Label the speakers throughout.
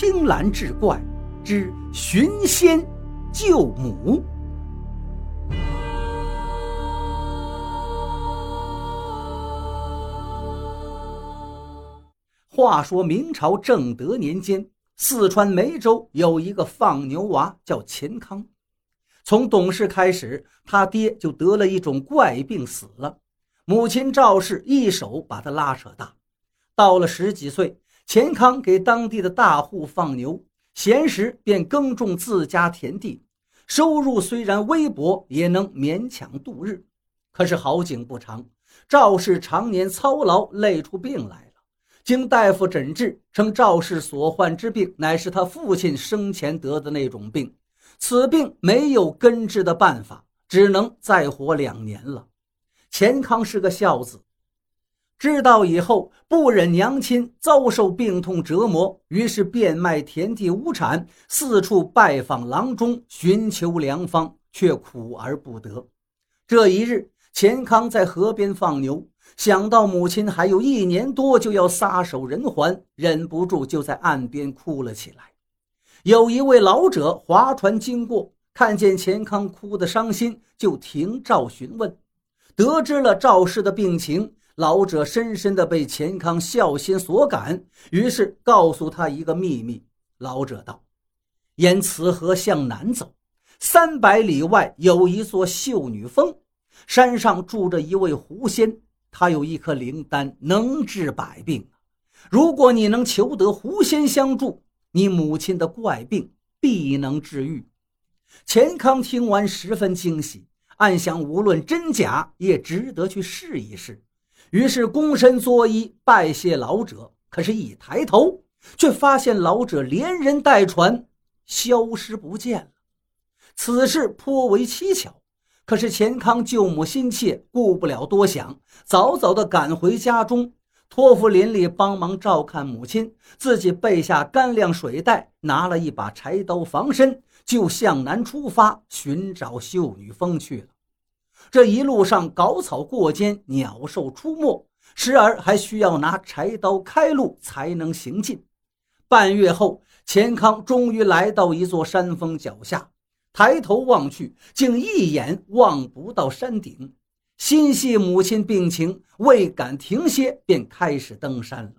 Speaker 1: 青蓝志怪之寻仙救母。话说明朝正德年间，四川梅州有一个放牛娃叫钱康。从懂事开始，他爹就得了一种怪病死了，母亲赵氏一手把他拉扯大。到了十几岁，钱康给当地的大户放牛，闲时便耕种自家田地，收入虽然微薄，也能勉强度日。可是好景不长，赵氏常年操劳，累出病来了。经大夫诊治，称赵氏所患之病乃是他父亲生前得的那种病，此病没有根治的办法，只能再活两年了。钱康是个孝子，知道以后不忍娘亲遭受病痛折磨，于是变卖田地无产，四处拜访郎中寻求良方，却苦而不得。这一日，钱康在河边放牛。想到母亲还有一年多就要撒手人寰，忍不住就在岸边哭了起来。有一位老者划船经过，看见钱康哭得伤心，就停棹询问。得知了赵氏的病情，老者深深地被钱康孝心所感，于是告诉他一个秘密。老者道：“沿此河向南走，三百里外有一座秀女峰，山上住着一位狐仙。”他有一颗灵丹，能治百病。如果你能求得狐仙相助，你母亲的怪病必能治愈。钱康听完十分惊喜，暗想无论真假，也值得去试一试。于是躬身作揖，拜谢老者。可是，一抬头，却发现老者连人带船消失不见了。此事颇为蹊跷。可是钱康救母心切，顾不了多想，早早地赶回家中，托付邻里帮忙照看母亲，自己备下干粮水袋，拿了一把柴刀防身，就向南出发寻找秀女峰去了。这一路上搞草过肩，鸟兽出没，时而还需要拿柴刀开路才能行进。半月后，钱康终于来到一座山峰脚下。抬头望去，竟一眼望不到山顶。心系母亲病情，未敢停歇，便开始登山了。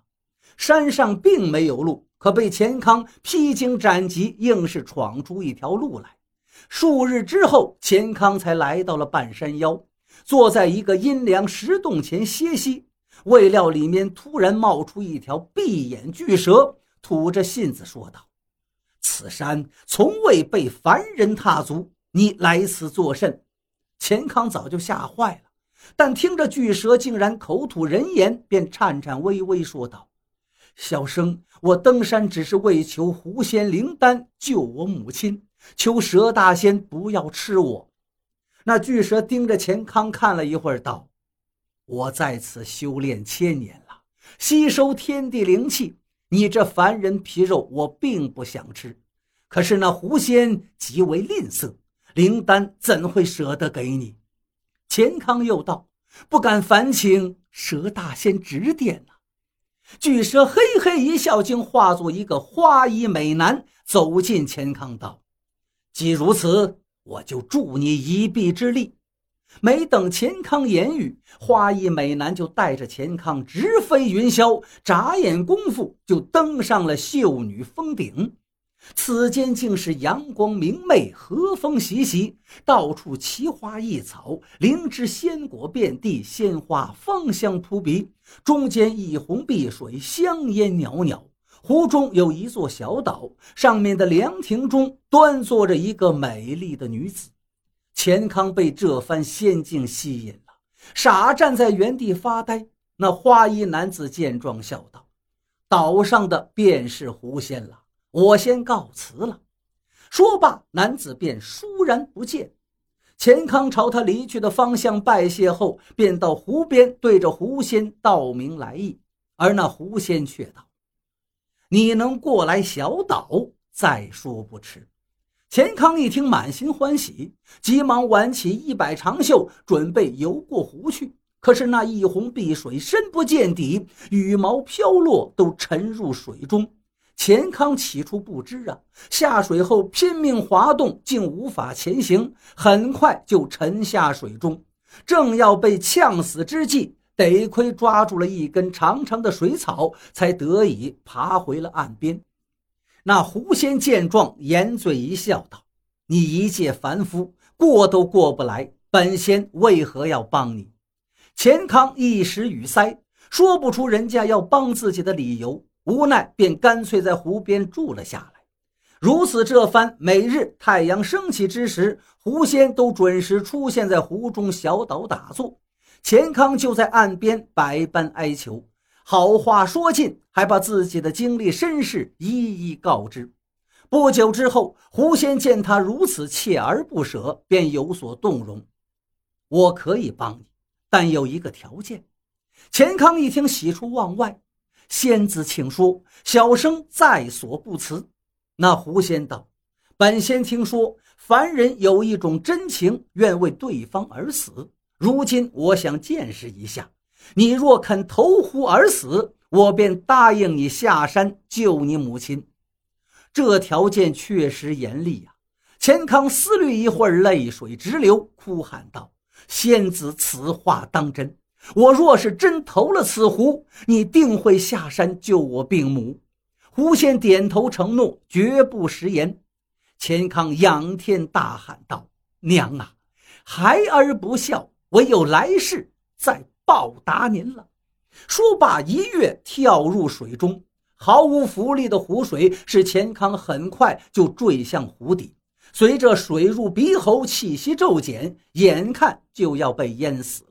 Speaker 1: 山上并没有路，可被钱康披荆斩棘，硬是闯出一条路来。数日之后，钱康才来到了半山腰，坐在一个阴凉石洞前歇息。未料里面突然冒出一条闭眼巨蛇，吐着信子说道。此山从未被凡人踏足，你来此作甚？钱康早就吓坏了，但听着巨蛇竟然口吐人言，便颤颤巍巍说道：“小生我登山只是为求狐仙灵丹救我母亲，求蛇大仙不要吃我。”那巨蛇盯着钱康看了一会儿，道：“我在此修炼千年了，吸收天地灵气。”你这凡人皮肉，我并不想吃，可是那狐仙极为吝啬，灵丹怎会舍得给你？钱康又道：“不敢烦请蛇大仙指点呐。”巨蛇嘿嘿一笑，竟化作一个花衣美男，走进钱康道：“既如此，我就助你一臂之力。”没等钱康言语，花衣美男就带着钱康直飞云霄，眨眼功夫就登上了秀女峰顶。此间竟是阳光明媚，和风习习，到处奇花异草，灵芝鲜果遍地，鲜花芳香扑鼻。中间一泓碧水，香烟袅袅。湖中有一座小岛，上面的凉亭中端坐着一个美丽的女子。钱康被这番仙境吸引了，傻站在原地发呆。那花衣男子见状，笑道：“岛上的便是狐仙了，我先告辞了。”说罢，男子便倏然不见。钱康朝他离去的方向拜谢后，便到湖边对着狐仙道明来意。而那狐仙却道：“你能过来小岛，再说不迟。”钱康一听，满心欢喜，急忙挽起一摆长袖，准备游过湖去。可是那一泓碧水深不见底，羽毛飘落，都沉入水中。钱康起初不知啊，下水后拼命滑动，竟无法前行，很快就沉下水中。正要被呛死之际，得亏抓住了一根长长的水草，才得以爬回了岸边。那狐仙见状，掩嘴一笑，道：“你一介凡夫，过都过不来，本仙为何要帮你？”钱康一时语塞，说不出人家要帮自己的理由。无奈，便干脆在湖边住了下来。如此这番，每日太阳升起之时，狐仙都准时出现在湖中小岛打坐。钱康就在岸边百般哀求，好话说尽，还把自己的经历身世一一告知。不久之后，狐仙见他如此锲而不舍，便有所动容。我可以帮你，但有一个条件。钱康一听，喜出望外。仙子，请说，小生在所不辞。那狐仙道：“本仙听说，凡人有一种真情，愿为对方而死。如今我想见识一下，你若肯投湖而死，我便答应你下山救你母亲。这条件确实严厉呀。”钱康思虑一会儿，泪水直流，哭喊道：“仙子，此话当真？”我若是真投了此湖，你定会下山救我病母。狐仙点头承诺，绝不食言。钱康仰天大喊道：“娘啊，孩儿不孝，唯有来世再报答您了。”说罢，一跃跳入水中。毫无浮力的湖水使钱康很快就坠向湖底，随着水入鼻喉，气息骤减，眼看就要被淹死了。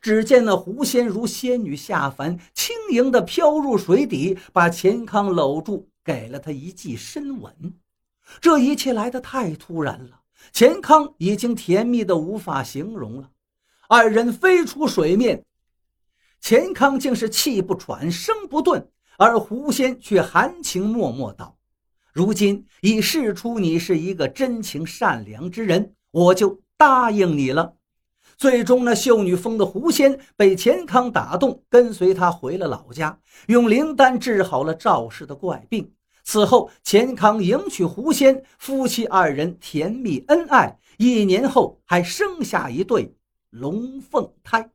Speaker 1: 只见那狐仙如仙女下凡，轻盈地飘入水底，把钱康搂住，给了他一记深吻。这一切来得太突然了，钱康已经甜蜜的无法形容了。二人飞出水面，钱康竟是气不喘，声不顿，而狐仙却含情脉脉道：“如今已试出你是一个真情善良之人，我就答应你了。”最终，那秀女峰的狐仙被钱康打动，跟随他回了老家，用灵丹治好了赵氏的怪病。此后，钱康迎娶狐仙，夫妻二人甜蜜恩爱，一年后还生下一对龙凤胎。